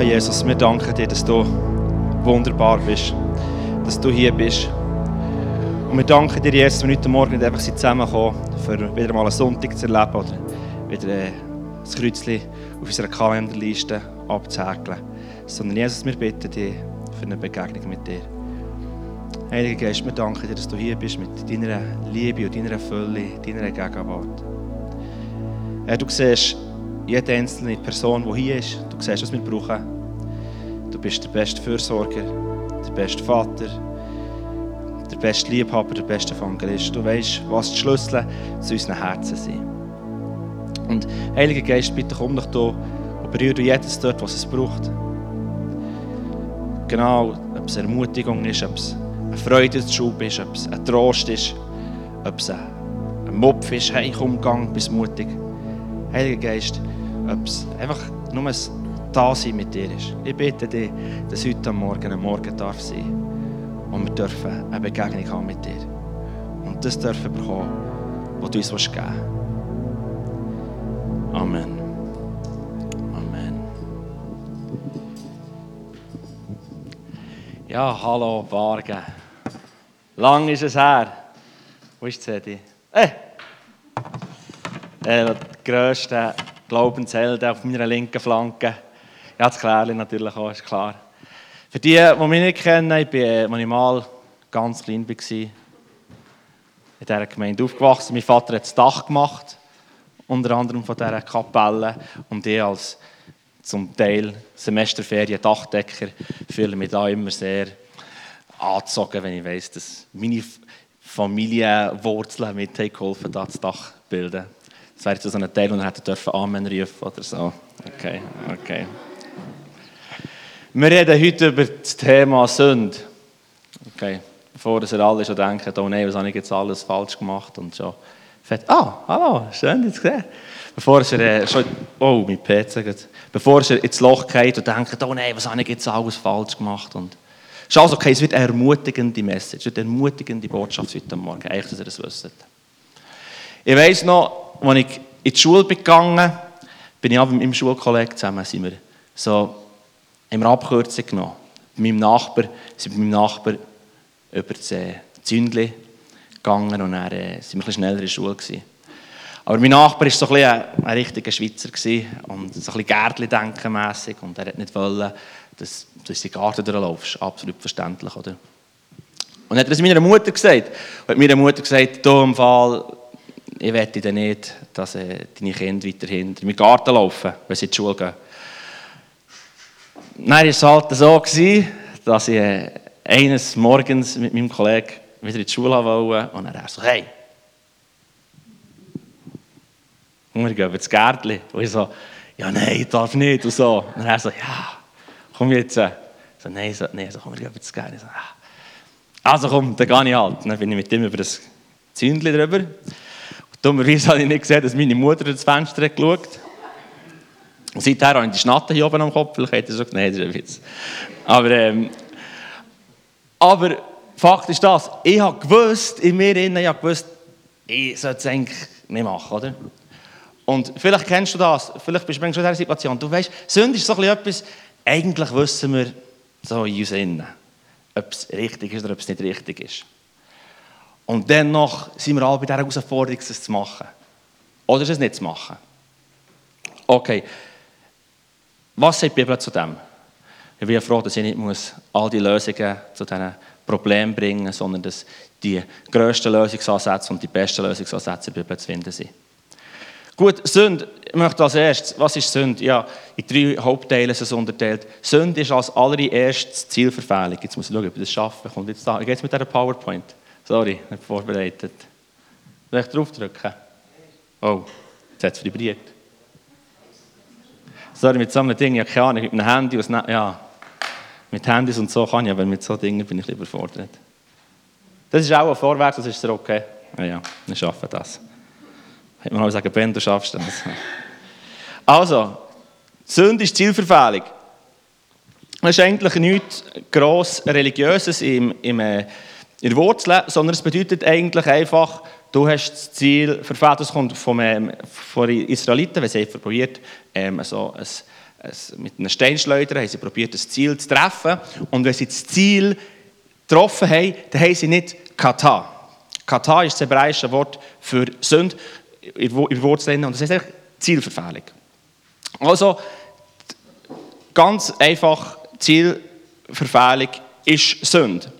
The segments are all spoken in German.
Ja, Jesus, wir danken dir, dass du wunderbar bist, dass du hier bist. Und wir danken dir, Jesus, dass wir heute Morgen nicht einfach zusammenkommen, für wieder mal einen Sonntag zu erleben oder wieder ein Kreuzchen auf unserer Kalenderliste abzuhäkeln. Sondern Jesus, wir bitten dich für eine Begegnung mit dir. Heiliger Geist, wir danken dir, dass du hier bist mit deiner Liebe und deiner Fülle, deiner Gegenwart. Ja, du siehst jede einzelne Person, die hier ist. Du siehst, was wir brauchen. Du bist der beste Fürsorger, der beste Vater, der beste Liebhaber, der beste Evangelist. Du weißt, was die Schlüssel zu unseren Herzen sind. Und Heiliger Geist, bitte komm doch hier und berühre jedes dort, was es braucht. Genau, ob es Ermutigung ist, ob es eine Freudenschub ist, ob es ein Trost ist, ob es ein Mopf ist, hey, komm, gang, bist mutig. Heiliger Geist, ob es einfach nur ein Dasein mit dir ist. Ich bitte dich, dass heute am Morgen ein Morgen darf sein und wir dürfen eine Begegnung haben mit dir. Und das dürfen bekommen, was du uns geben willst. Amen. Amen. Ja, hallo Bargen. Lang ist es her. Wo ist Zedi? Hey! Der grösste Glaubensheld auf meiner linken Flanke. Ja, das Klärchen natürlich auch, ist klar. Für die, die mich nicht kennen, ich bin, als ich mal ganz klein war, in dieser Gemeinde aufgewachsen. Mein Vater hat das Dach gemacht, unter anderem von dieser Kapelle. Und ich als zum Teil Semesterferien Dachdecker fühle mich da immer sehr angezogen, wenn ich weiss, dass meine Familienwurzeln mitgeholfen haben, das Dach zu bilden. Das wäre jetzt so ein Teil, den er hätte dürfen Amen rufen oder so. Okay, okay. Wir reden heute über das Thema Sünde. Okay, bevor ihr alle schon denken, oh nein, was habe ich jetzt alles falsch gemacht und schon fett. Ah, hallo, schön, dich zu sehen. Bevor ihr äh, schon, oh, mein PC geht. Bevor ihr ins Loch geht und denkt, oh nein, was habe ich jetzt alles falsch gemacht und ist also okay, es wird eine ermutigende Message, eine ermutigende Botschaft heute Morgen, eigentlich, dass ihr das wisst. Ich weiss noch, als ich in die Schule gegangen bin, ich mit meinem Schulkollegen zusammen, sind wir so haben Abkürzung genommen. Bei meinem Nachbar, sind bei meinem Nachbar über das äh, Zündli gegangen und dann äh, sind wir ein schneller in der Schule gewesen. Aber mein Nachbar war so ein, ein, ein richtiger Schweizer und so ein bisschen Gärtli-denken und er hat nicht wollen, dass du in den Garten durchlaufst. Absolut verständlich, oder? Und hat er das meiner Mutter gesagt. Und hat meiner Mutter gesagt, du im Fall, ich wette nicht, dass äh, deine Kinder weiterhin in den Garten laufen, wenn sie in die Schule gehen. Dann war es halt so, dass ich äh, eines Morgens mit meinem Kollegen wieder in die Schule wollte und er so, hey, wir gehen ins Gärtchen. Und ich so, ja, nein, ich darf nicht. Und, so. und er so, ja, komm jetzt. So, nein, so, nein, so, komm, wir gehen ins Gärtchen. So, ah. Also komm, dann gehe ich halt. Dann bin ich mit ihm über das Zündchen drüber. Dummerweise habe ich nicht gesehen, dass meine Mutter durch das Fenster hat geschaut hat. Und seither habe ich die Schnatte hier oben am Kopf, vielleicht hätte ich so nein, das Witz. Aber, ähm, aber Fakt ist das, ich habe gewusst, in mir innen, ich habe gewusst, ich sollte es eigentlich nicht machen, oder? Und vielleicht kennst du das, vielleicht bist du schon in dieser Situation. Du weißt, Sünde ist so etwas, eigentlich wissen wir so in uns innen, ob es richtig ist oder ob es nicht richtig ist. Und dennoch sind wir alle bei dieser Herausforderung, es zu machen. Oder es nicht zu machen. Okay, was sagt die Bibel zu dem? Ich bin froh, dass ich nicht muss all die Lösungen zu diesen Problemen bringen muss, sondern dass die grössten Lösungsansätze und die besten Lösungsansätze in der Bibel zu finden sind. Gut, Sünde, ich möchte als erstes, was ist Sünde? Ja, in drei Hauptteile ist es unterteilt. Sünde ist als allererstes Zielverfehlung. Jetzt muss ich schauen, ob ich das schaffe. Kommt. Wie geht es mit dieser PowerPoint? Sorry, nicht vorbereitet. Soll ich draufdrücken? Oh, jetzt hat es vibriert. Sorry, mit so einem Ding, ja keine Ahnung, mit einem Handy, ne ja, mit Handys und so kann ich, aber mit so Dingen bin ich überfordert. Das ist auch ein Vorwärts, das ist okay. Ja, ja, wir schaffen das. Hätte man auch sagen, Ben, du schaffst das. Also, Sünde ist Zielverfehlung. Das ist eigentlich nichts gross Religiöses im, im, äh, in Wurzel, sondern es bedeutet eigentlich einfach, du hast das Ziel verfehlt. Das kommt vom, ähm, von den Israeliten, wenn sie probiert, ähm, so ein, mit einem Steinschleuder haben sie probiert, das Ziel zu treffen. Und wenn sie das Ziel getroffen haben, dann haben sie nicht Kata. Kata ist das hebräische Wort für Sünde in Wurzeln und das heißt Zielverfehlung. Also, ganz einfach, Zielverfehlung ist Sünde.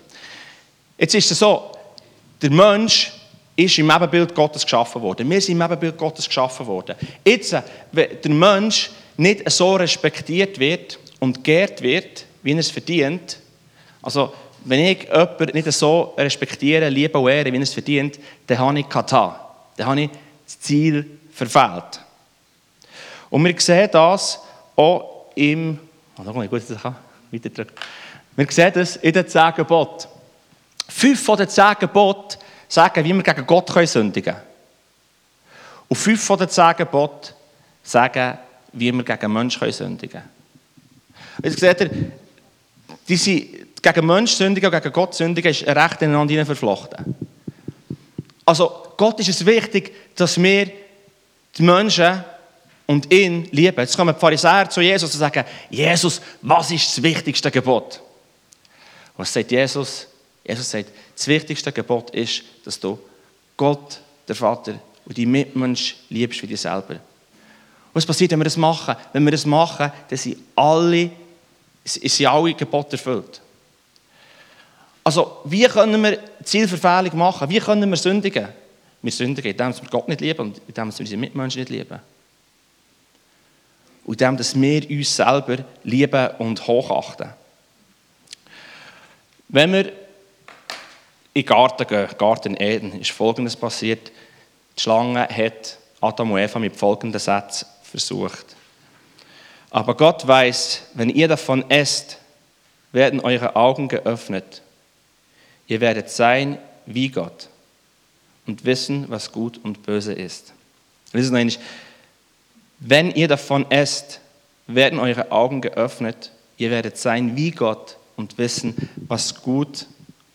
Jetzt ist es so, der Mensch ist im Ebenbild Gottes geschaffen worden. Wir sind im Ebenbild Gottes geschaffen worden. Jetzt, wenn der Mensch nicht so respektiert wird und geehrt wird, wie er es verdient, also wenn ich jemanden nicht so respektiere, liebe und ehre, wie er es verdient, dann habe ich Kata. Dann habe ich das Ziel verfehlt. Und wir sehen das auch im. Oh, da gut, ich weiter Wir sehen das in den zehn Geboten. Fünf von den zehn Geboten sagen, wie wir gegen Gott sündigen können. Und fünf von den zehn Geboten sagen, wie wir gegen Menschen sündigen können. Jetzt seht ihr, diese, gegen Menschen sündigen und gegen Gott sündigen ist recht ineinander verflochten. Also Gott ist es wichtig, dass wir die Menschen und ihn lieben. Jetzt kommen die Pharisäer zu Jesus und sagen, Jesus, was ist das wichtigste Gebot? Was sagt Jesus? Jesus sagt, das wichtigste Gebot ist, dass du Gott, der Vater und die Mitmensch liebst wie dich selber. Was passiert, wenn wir das machen? Wenn wir das machen, dann sind alle, sind alle Gebote erfüllt. Also, wie können wir Zielverfehlung machen? Wie können wir sündigen? Wir sündigen, indem wir Gott nicht lieben und indem wir unsere Mitmenschen nicht lieben. Und indem wir uns selber lieben und hochachten. Wenn wir in den Garten gehen, Garten Eden, ist Folgendes passiert. Die Schlange hat Adam und Eva mit folgenden Sätzen versucht. Aber Gott weiß, wenn ihr davon esst, werden eure Augen geöffnet. Ihr werdet sein wie Gott und wissen, was gut und böse ist. Ist eigentlich, wenn ihr davon esst, werden eure Augen geöffnet. Ihr werdet sein wie Gott und wissen, was gut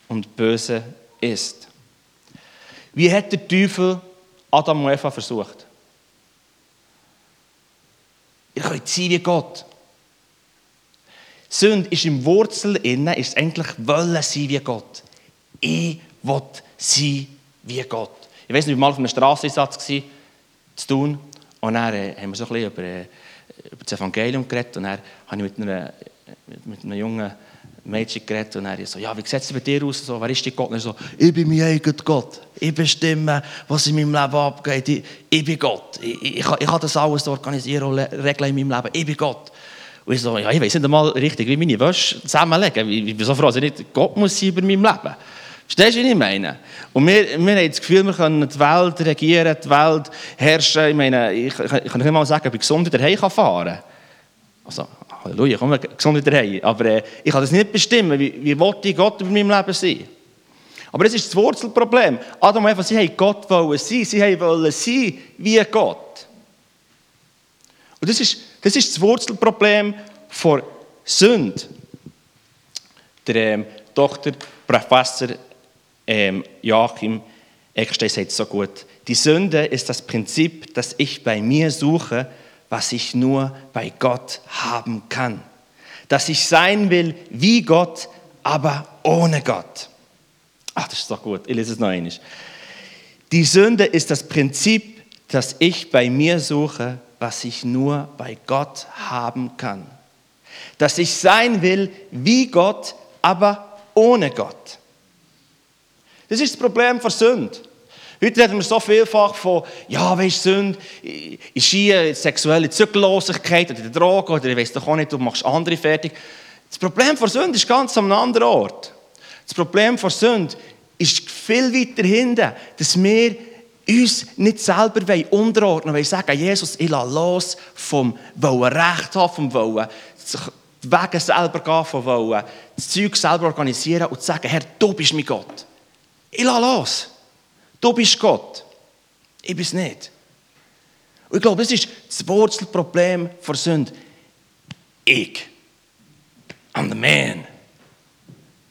und böse ist. Wie hat der Teufel Adam und Eva versucht? Ihr könnt sein wie Gott. Sünde ist im Wurzel innen, ist eigentlich wollen sein wie Gott. Ich will sein wie Gott. Ich weiß nicht, ich war mal auf einem Strasseinsatz zu tun und dann äh, haben wir so ein bisschen über, äh, über das Evangelium geredet und dann habe ich mit einer, mit einer jungen Mädchen geredet und er so, ja, wie sieht es bei dir aus? So, wer ist dein Gott? Und er so, ich bin mein eigener Gott. Ich bestimme, was in meinem Leben abgeht. Ich, ich bin Gott. Ich, ich, ich, kann das alles organisieren und regeln in meinem Leben. Ich bin Gott. Und ich so, ja, ich weiß nicht einmal richtig, wie meine Wäsche zusammenlegen. Ich bin so froh, dass ich nicht Gott muss sein über meinem Leben. Verstehst du, was ich meine? Und wir, wir haben das Gefühl, wir können die Welt regieren, die Welt herrschen. Ich meine, ich, ich, kann nicht mal sagen, ob ich gesund wieder heim fahren kann. Also, Halleluja, komm gesund wieder heim. Aber äh, ich kann das nicht bestimmen, wie, wie wollte Gott über meinem Leben sein. Aber das ist das Wurzelproblem. Adam und Eva, sie haben Gott wollen sein, sie wollen sein wie Gott. Und das ist das, ist das Wurzelproblem von Sünde. Der ähm, Doktor, Professor ähm, Joachim Eckstein sagt so gut, die Sünde ist das Prinzip, das ich bei mir suche, was ich nur bei Gott haben kann. Dass ich sein will wie Gott, aber ohne Gott. Ach, das ist doch gut. Ich lese es noch einmal. Die Sünde ist das Prinzip, das ich bei mir suche, was ich nur bei Gott haben kann. Dass ich sein will wie Gott, aber ohne Gott. Das ist das Problem von Sünde. Heute reden wir so vielfach von, ja, weißt du, Sünde ist hier sexuelle Zügellosigkeit oder die Droge oder ich weiß doch auch nicht, du machst andere fertig. Das Problem von Sünde ist ganz an einem anderen Ort. Das Problem von Sünde ist viel weiter hinten, dass wir uns nicht selber unterordnen wollen, sagen, Jesus, ich lasse los vom Wollen Recht haben, vom Wollen die Wege selber gehen, vom Wollen das Zeug selber organisieren und sagen, Herr, du bist mein Gott. Ich lasse los. Du bist Gott. Ich bin es nicht. Und ich glaube, das ist das Wurzelproblem der Sünde. Ich. I'm the man.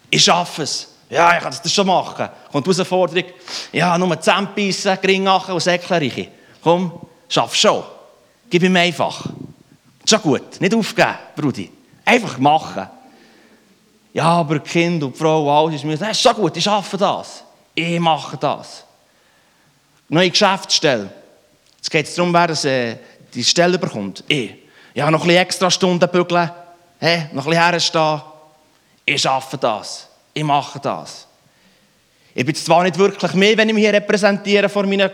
Ich schaffe es. Ja, ich kann das schon machen. Kommt die Herausforderung. Ja, nur Zähne beißen, Gring machen und Säckchen reichen. Komm, schaff schon. Gib ihm einfach. Schon gut, nicht aufgeben, Brudi. Einfach machen. Ja, aber Kind und Frau, alles ist mir, ist schon gut, ich schaffe das. Ich mache das. Neue Geschäftsstelle. Jetzt geht es darum, wer das, äh, die Stelle bekommt. Ich. Ja, noch ein extra Stunden bügeln. Hey, noch ein bisschen herstehen. Ich schaffe das. Ich mache das. Ich bin zwar nicht wirklich mehr, wenn ich mich hier repräsentiere vor meinen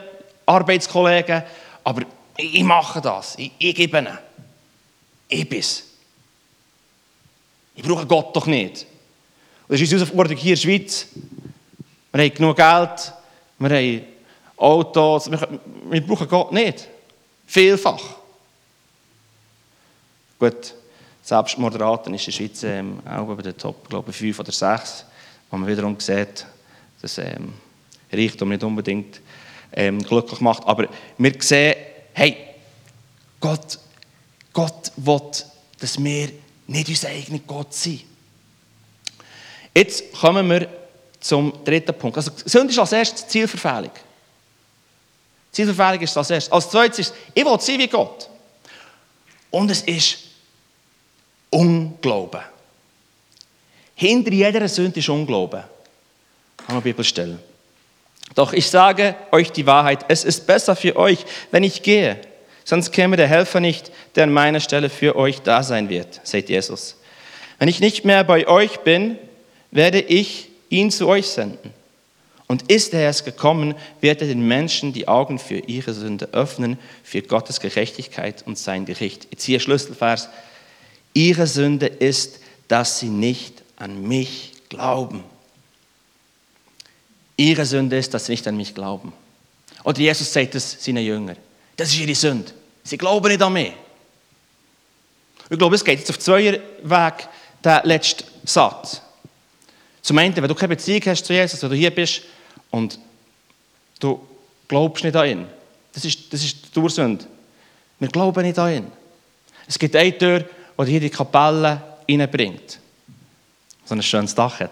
Arbeitskollegen, aber ich mache das. Ich, ich gebe ihnen. Ich bin's. Ich brauche Gott doch nicht. Und das ist unsere Herausforderung hier in der Schweiz. Wir haben genug Geld, wir haben Autos, wir, wir brauchen Gott nicht. Vielfach. Gut, Selbstmordraten ist in der Schweiz ähm, auch bei den Top, glaube ich, 5 oder 6, wo man wiederum sieht, dass ähm, Reichtum nicht unbedingt ähm, glücklich macht. Aber wir sehen, hey, Gott, Gott will, dass wir nicht unser eigener Gott sind. Jetzt kommen wir zum dritten Punkt. Also, Sünde ist als erstes Zielverfehlung. Zielverfehlung ist als erstes. Als zweites ist, ich will sein wie Gott. Und es ist Unglauben. Hinter jeder Sünde ist Unglauben. An der Bibelstelle. Doch ich sage euch die Wahrheit, es ist besser für euch, wenn ich gehe. Sonst käme der Helfer nicht, der an meiner Stelle für euch da sein wird, sagt Jesus. Wenn ich nicht mehr bei euch bin, werde ich ihn zu euch senden. Und ist er erst gekommen, wird er den Menschen die Augen für ihre Sünde öffnen, für Gottes Gerechtigkeit und sein Gericht. Jetzt hier Schlüsselvers. Ihre Sünde ist, dass sie nicht an mich glauben. Ihre Sünde ist, dass sie nicht an mich glauben. Oder Jesus sagt es seinen Jüngern. Das ist ihre Sünde. Sie glauben nicht an mich. Ich glaube, es geht jetzt auf zwei Weg, der letzte Satz. Zum einen, wenn du keine Beziehung hast zu Jesus, wenn du hier bist und du glaubst nicht an ihn. Das ist, das ist die Ursünde. Wir glauben nicht an ihn. Es gibt eine Tür, die hier die Kapelle reinbringt. So ein schönes Dach hat.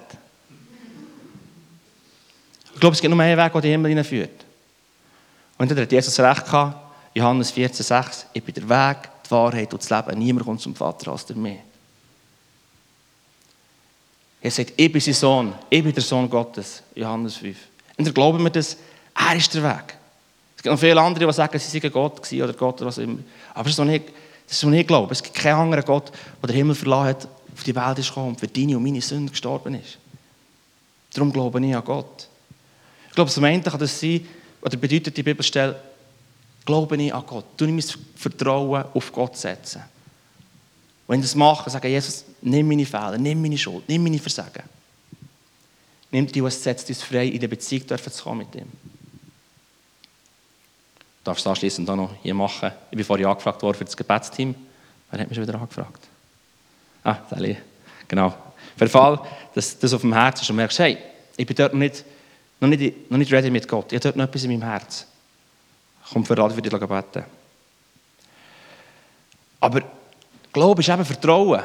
Ich glaube, es gibt nur einen Weg, der die Himmel hineinführt. Und dann hat Jesus recht gehabt, Johannes 14,6, ich bin der Weg, die Wahrheit und das Leben. Niemand kommt zum Vater als der mir. Er sagt, ich bin sein Sohn, ich bin der Sohn Gottes, Johannes 5. Und dann glauben wir das, er ist der Weg. Es gibt noch viele andere, die sagen, sie seien Gott oder Gott oder was immer. Aber das ist noch nicht, das ist noch nicht Glaube. Es gibt keinen anderen Gott, der den Himmel verlassen hat, auf die Welt ist gekommen und für deine und meine Sünden gestorben ist. Darum glaube ich an Gott. Ich glaube, zum einen kann das sein, oder bedeutet die Bibelstelle, glaube ich an Gott. Du mein Vertrauen auf Gott setzen. Und wenn ich das mache, sage Jesus, nimm meine Fehler, nimm meine Schuld, nimm meine Versagen. Nimm die, was setzt uns frei, in der Beziehung zu kommen mit ihm. Du darfst es anschließend noch hier machen. Ich bin vorhin angefragt worden für das Gebetsteam. Wer hat mich schon wieder angefragt? Ah, Sally. Genau. Für den Fall, dass das auf dem Herzen ist und merkst, hey, ich bin dort noch nicht, noch nicht, noch nicht ready mit Gott. Ich habe dort noch etwas in meinem Herz. Komm für alle für dich beten. Aber Glaube ist eben Vertrauen.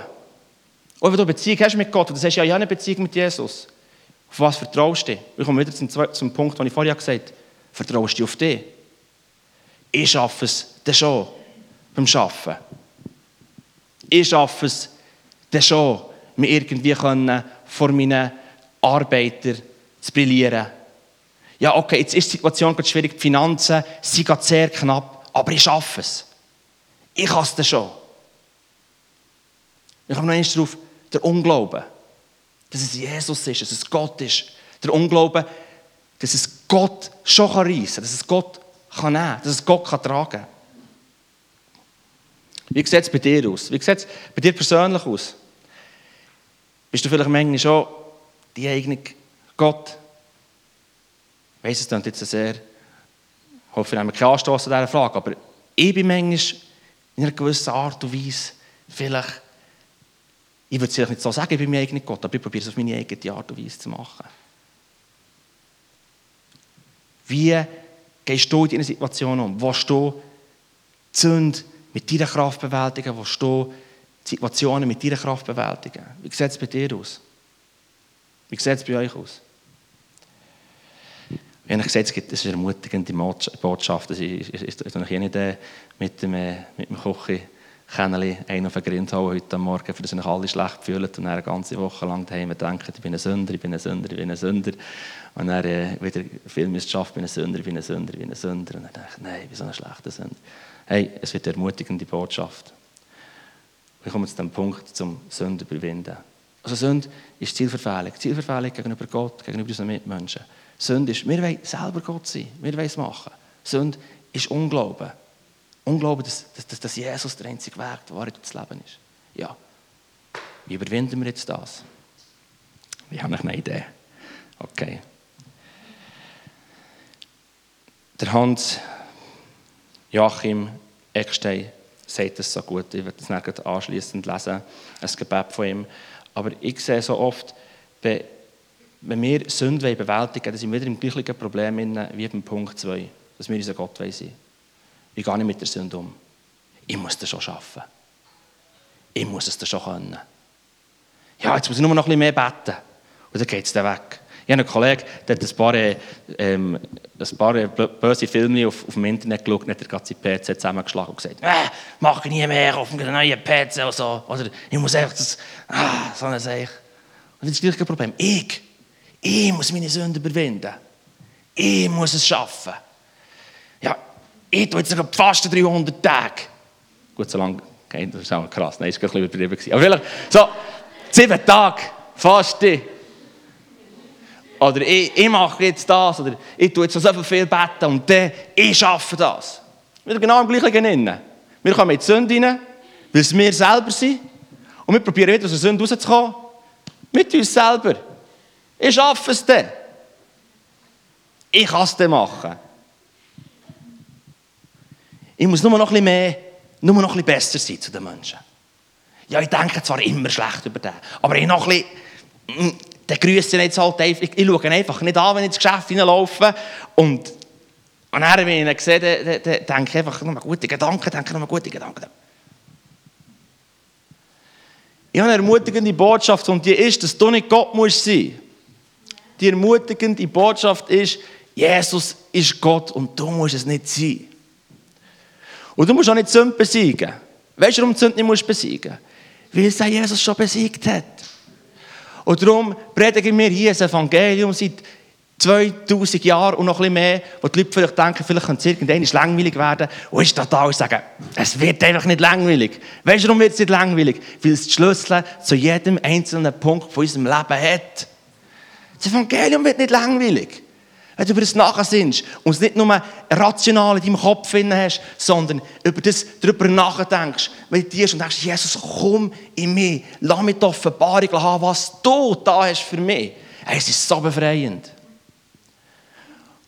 Auch wenn du eine Beziehung hast mit Gott, und du sagst, ja, ich habe eine Beziehung mit Jesus. Auf was vertraust du? Ich komme wieder zum, zum Punkt, den ich vorher gesagt habe. Vertraust du auf dich? Ich schaffe es dann schon beim Arbeiten. Ich schaffe es dann schon, mir irgendwie können, vor meinen Arbeitern zu brillieren. Ja, okay, jetzt ist die Situation schwierig, die Finanzen sind sehr knapp, aber ich schaffe es. Ich kann es dann schon. Wir kommen noch einmal darauf, der Unglaube. Dass es Jesus ist, dass es Gott ist. Der Unglaube, dass es Gott schon reissen kann, dass es Gott kann nehmen dass es Gott kann tragen kann. Wie sieht es bei dir aus? Wie sieht es bei dir persönlich aus? Bist du vielleicht manchmal schon die eigene Gott? Ich weiss, es klingt jetzt sehr, ich hoffe, ich habe keinen Anstoß an dieser Frage, aber ich bin manchmal in einer gewissen Art und Weise vielleicht ich würde es nicht so sagen, ich bin mein eigener Gott, aber ich probiere es auf meine eigene Art und Weise zu machen. Wie gehst du in diese Situation um? Willst du die Sünde mit deiner Kraft bewältigen? Willst du die Situationen mit deiner Kraft bewältigen? Wie sieht es bei dir aus? Wie sieht es bei euch aus? Wie ich gesagt das ist eine ermutigende Botschaft. Das ist, ist, ist, ist nicht mit dem, mit dem Kenneli einen auf den Grind hauen heute Morgen, für das sich alle schlecht fühlen und dann eine ganze Woche lang daheim denken, ich bin ein Sünder, ich bin ein Sünder, ich bin ein Sünder. Und dann äh, wieder viel Misschaft, ich bin ein Sünder, ich bin ein Sünder, ich bin ein Sünder. Und dann denke ich, nein, ich bin so ein schlechter Sünder. Hey, es wird eine ermutigende Botschaft. Wir kommen zu dem Punkt, zum Sünder überwinden. Also Sünde ist Zielverfehlung. Zielverfehlung gegenüber Gott, gegenüber unseren Mitmenschen. Sünde ist, wir wollen selber Gott sein. Wir wollen es machen. Sünde ist Unglauben. Unglauben, dass, dass, dass Jesus der einzige Weg, der Wahrheit das Leben ist. Ja. Wie überwinden wir jetzt das? Ich habe eine Idee. Okay. Der Hans Joachim Eckstein sagt es so gut. Ich werde es nachher anschließend lesen, ein Gebet von ihm. Aber ich sehe so oft, wenn wir Sünde bewältigen dann sind wir wieder im gleichen Problem wie beim Punkt 2, dass wir unser Gott sein wollen. Wie gehe ich mit der Sünde um? Ich muss das schon schaffen. Ich muss es schon können. Ja, jetzt muss ich nur noch ein bisschen mehr beten. Und dann geht es dann weg. Ich habe einen Kollegen, der hat ein paar, ähm, ein paar böse Filme auf, auf dem Internet geschaut und hat er gerade seinen PC zusammengeschlagen und gesagt, äh, mache nie mehr auf einen neuen PC oder so. Oder ich muss einfach das, ah, so eine Sache. Und das ist das gleiche Problem. Ich, ich muss meine Sünde überwinden. Ich muss es schaffen. Ja, ich tue jetzt fast 300 Tage. Gut, so lange, okay, das ist auch krass, nein, das war ein bisschen übertrieben. Aber vielleicht, so, sieben Tage, fast. Oder ich, ich mache jetzt das, oder ich tue jetzt so viel beten und dann, ich schaffe das. Wir genau im gleichen innen. Wir kommen in die Sünde rein, weil es wir selber sind. Und wir probieren wieder aus der Sünde rauszukommen. Mit uns selber. Ich schaffe es dann. Ich kann es dann machen. Ich muss nur noch ein bisschen mehr, nur noch ein bisschen besser sein zu den Menschen. Ja, ich denke zwar immer schlecht über den, aber ich noch ein bisschen, mm, dann grüße jetzt halt einfach, ich, ich schaue einfach nicht an, wenn ich ins Geschäft hineinlaufe und, und dann, wenn ich ihn sehe, dann, dann, denke ich einfach nur gute Gedanken, denke nur gute Gedanken. Ich habe eine ermutigende Botschaft und die ist, dass du nicht Gott musst sein. Die ermutigende Botschaft ist, Jesus ist Gott und du musst es nicht sein. Und du musst auch nicht die Sünde besiegen. Weißt du, warum die Sünde nicht besiegen musst? Weil es Jesus schon besiegt hat. Und darum predigen wir hier das Evangelium seit 2000 Jahren und noch ein bisschen mehr, wo die Leute vielleicht denken, vielleicht könnte es irgendwann langweilig werden. Und ist total sagen, es wird einfach nicht langweilig. Weißt du, warum wird es nicht langweilig? Weil es die Schlüssel zu jedem einzelnen Punkt von unserem Leben hat. Das Evangelium wird nicht langweilig. Wenn du über das nachsinnst und es nicht nur rational in deinem Kopf hast, sondern über das darüber nachdenkst, meditierst und denkst, Jesus, komm in mich, lass mich die Offenbarung haben, was du da hast für mich. Es ist so befreiend.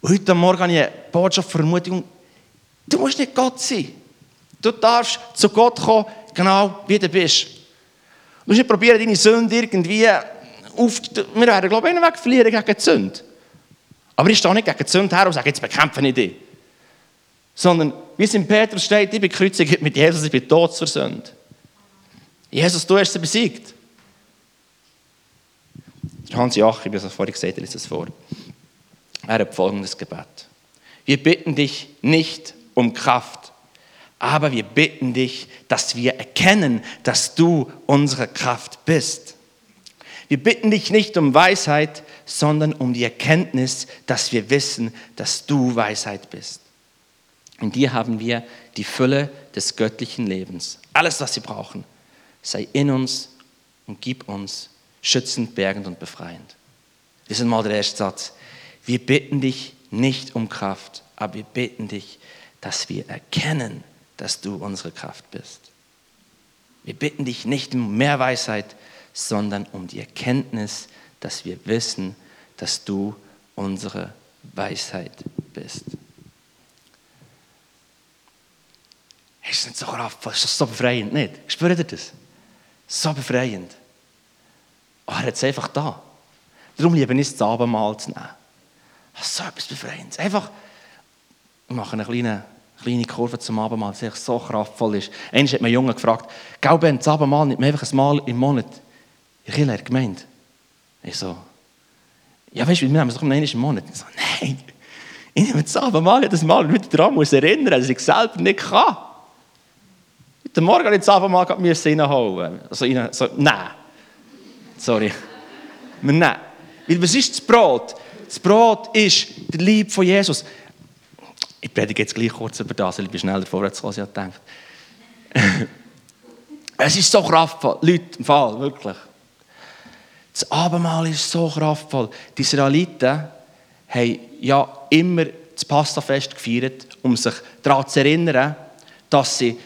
Heute Morgen habe ich eine Botschaft für Ermutigung. Du musst nicht Gott sein. Du darfst zu Gott kommen, genau wie du bist. Du musst nicht probieren, deine Sünde irgendwie auf... Wir werden, glaube ich, einen Weg verlieren gegen die Sünde. Aber ich stehe nicht gegen die Sünde her und sage, jetzt bekämpfe ich dich. Sondern, wie es in Petrus steht, ich bin gekreuzigt mit Jesus, ich bin tot zur Sünde. Jesus, du hast sie besiegt. Hans Joachim, ich habe es vorhin gesagt, er liest es vor. Er hat folgendes Gebet. Wir bitten dich nicht um Kraft, aber wir bitten dich, dass wir erkennen, dass du unsere Kraft bist. Wir bitten dich nicht um Weisheit, sondern um die Erkenntnis, dass wir wissen, dass du Weisheit bist. In dir haben wir die Fülle des göttlichen Lebens. Alles, was wir brauchen, sei in uns und gib uns schützend, bergend und befreiend. Das ist mal der erste Satz. Wir bitten dich nicht um Kraft, aber wir bitten dich, dass wir erkennen, dass du unsere Kraft bist. Wir bitten dich nicht um mehr Weisheit, sondern um die Erkenntnis, dass wir wissen, dass du unsere Weisheit bist. Ist das nicht so kraftvoll? Ist das so befreiend? Nicht? Spürt ihr das? So befreiend. Oh, er es einfach da. Darum liebe ich es, das Abendmahl zu nehmen. So etwas Befreiendes. Einfach, wir machen eine kleine, kleine Kurve zum Abendmahl, das so kraftvoll ist. Einmal hat mir ein Junge gefragt, «Gell, Ben, das Abendmahl nicht mehr einfach ein Mal im Monat?» In Killer gemeint. Ich so, ja, weißt du, wir nehmen es doch einmal im Monat. Ich so, nein, ich nehme das Abendmahl jedes Mal wieder daran muss erinnern, dass ich selber nicht kann. Heute Morgen musste ich das Abendmahl reinholen. Also rein, so, nein. Sorry. Nein. Weil was ist das Brot? Das Brot ist der Lieb von Jesus. Ich predige jetzt gleich kurz über das, weil ich bin schneller vorwärts als ich gedacht Es ist so kraftvoll. Leute, im Fall, wirklich. Das Abendmahl ist so kraftvoll. Die Israeliten haben ja immer das Passafest gefeiert, um sich daran zu erinnern, dass sie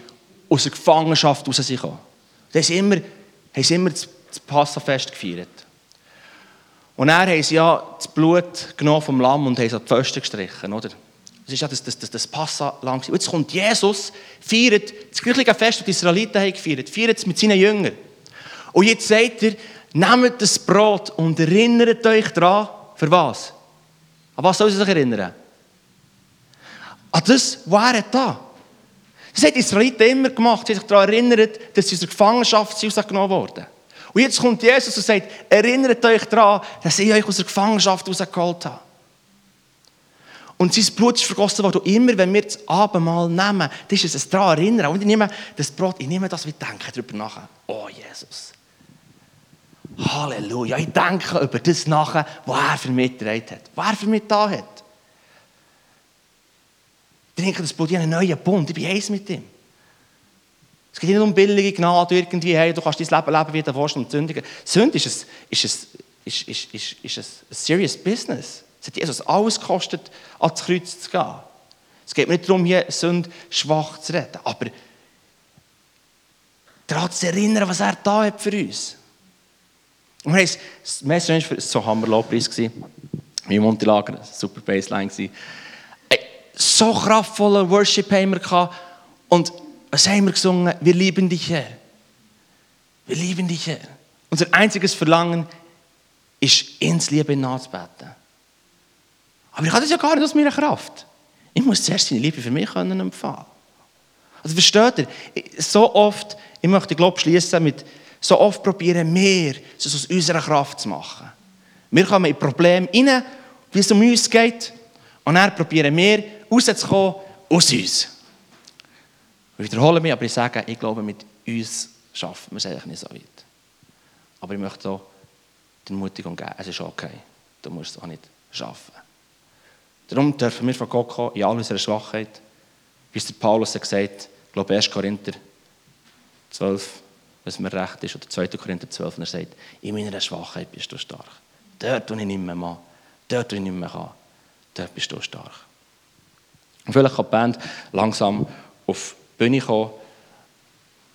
aus der Gefangenschaft raus sind. Sie haben immer, haben sie immer das Passafest gefeiert. Und dann haben sie ja das Blut genommen vom Lamm und haben es an die Pfosten gestrichen, oder? Das ist ja das, das, das, das Passalam. Und jetzt kommt Jesus, feiert das gleiche Fest, das die Israeliten haben gefeiert, feiert es mit seinen Jüngern. Und jetzt sagt er, nehmt das Brot und erinnert euch daran, für was? An was soll sie sich erinnern? An das, was er da. Das hat die Israeliten immer gemacht. Sie haben sich daran erinnert, dass sie aus der Gefangenschaft rausgenommen wurden. Und jetzt kommt Jesus und sagt, erinnert euch daran, dass ich euch aus der Gefangenschaft rausgeholt habe. Und sein Blut ist vergossen worden. Und immer, wenn wir das Abendmahl nehmen, das ist es daran erinnern. Und ich nehme das Brot, ich nehme das, wir denken darüber nach. Oh, Jesus. Halleluja. Ich denke über das nach, was er für mich getragen hat. Was er für mich da hat. Ich denke, das Blut, ich einen neuen Bund. Ich bin eins mit ihm. Es geht nicht um billige Gnade, irgendwie, hey, du kannst dein Leben leben wie der Wurst und Sündigen. Sünde ist ein, ist, ein, ist, ist, ist, ist ein serious business. Es hat Jesus alles gekostet, ans Kreuz zu gehen. Es geht mir nicht darum, hier Sünde schwach zu reden, aber daran zu erinnern, was er da hat für uns. Und Message für so Hammer Lobpreis gewesen. Im Montilager, super Baseline. So kraftvoller Worship haben wir gehabt. Und was haben wir gesungen? Wir lieben dich, Herr. Wir lieben dich, Herr. Unser einziges Verlangen ist, ins Liebe nachzubeten. Aber ich habe das ja gar nicht aus meiner Kraft. Ich muss zuerst seine Liebe für mich können empfangen. Also versteht ihr? So oft, ich möchte, glaube schließen mit, so oft probieren wir, es aus unserer Kraft zu machen. Wir kommen in Probleme rein, wie es um uns geht, und dann probieren wir, rauszukommen aus uns. Ich wiederhole mich, aber ich sage, ich glaube, mit uns schaffen wir es eigentlich nicht so weit. Aber ich möchte auch die Ermutigung geben, es ist okay, du musst es auch nicht schaffen. Darum dürfen wir von Gott kommen, in all unserer Schwachheit. Wie der Paulus hat gesagt, ich glaube 1. Korinther 12, was mir recht ist, oder 2. Korinther 12, und er sagt, in meiner Schwachheit bist du stark. Dort, wo ich nicht mehr mache, dort, wo ich nicht mehr kann, dort bist du stark. Und vielleicht kann die Band langsam auf die Bühne kommen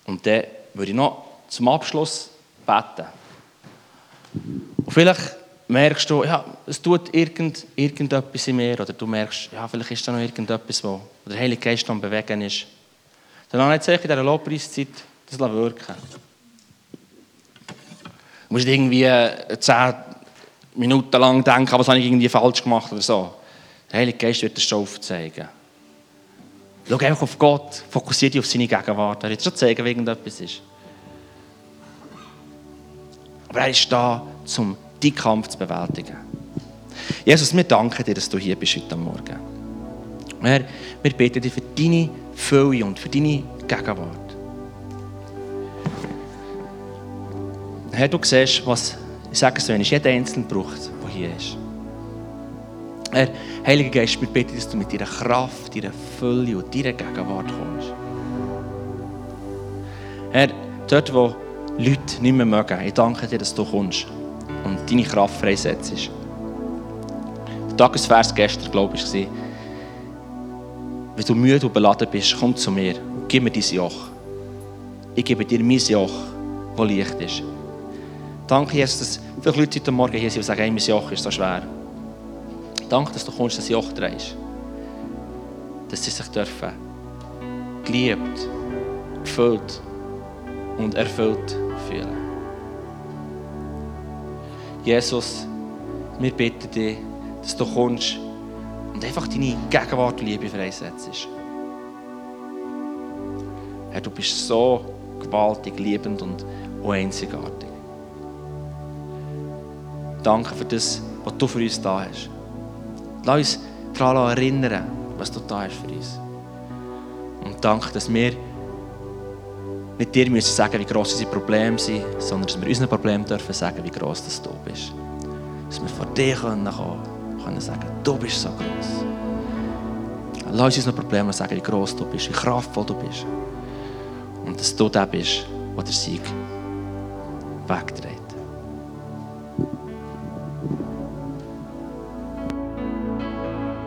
und dann würde ich noch zum Abschluss beten. Und vielleicht merkst du, ja, es tut irgend, irgendetwas in mir, oder du merkst, ja, vielleicht ist da noch irgendetwas, wo der Heilige Geist am Bewegen ist. Dann habe ich in dieser Lobpreiszeit das wirken Du musst irgendwie zehn Minuten lang denken, was habe ich irgendwie falsch gemacht oder so. Der Heilige Geist wird das schon aufzeigen. Schau einfach auf Gott, fokussiere dich auf seine Gegenwart. Er wird schon zeigen, wie irgendetwas ist. Aber er ist da, um deinen Kampf zu bewältigen. Jesus, wir danken dir, dass du hier bist heute Morgen. Herr, wir beten dir für deine Fülle und für deine Gegenwart. Herr, du siehst, was, ich sage es so, jeder Einzelne braucht, der hier ist. Herr, Heiliger Geist, wir beten, dass du mit deiner Kraft, deiner Fülle und deiner Gegenwart kommst. Herr, dort, wo Leute nicht mehr mögen, ich danke dir, dass du kommst und deine Kraft freisetzt. Der Tagesvers gestern, glaube ich, war, wenn du müde und beladen bist, komm zu mir und gib mir dein Joch. Ich gebe dir mein Joch, das leicht ist. Danke, Jesus, dass viele Leute heute Morgen hier sind und sagen, hey, mein Joch ist so schwer. Danke, dass du kommst, das Joch drehst. Dass sie sich dürfen geliebt, gefüllt und erfüllt fühlen. Jesus, wir bitten dich, dass du kommst und einfach deine Gegenwart und Liebe freisetzt. Herr, du bist so gewaltig, liebend und einzigartig. Danke für das, was du für uns da hast. Lass uns daran erinnern, was du da hast für uns. Und danke, dass wir nicht dir müssen sagen, wie gross unsere Probleme sind, sondern dass wir unseren Problemen dürfen sagen, wie gross das du bist. Dass wir vor dir kommen können, können sagen, du bist so gross. Lass uns unsere Probleme sagen, wie gross du bist, wie kraftvoll du bist. Und dass du der bist, der der Sieg wegträgt.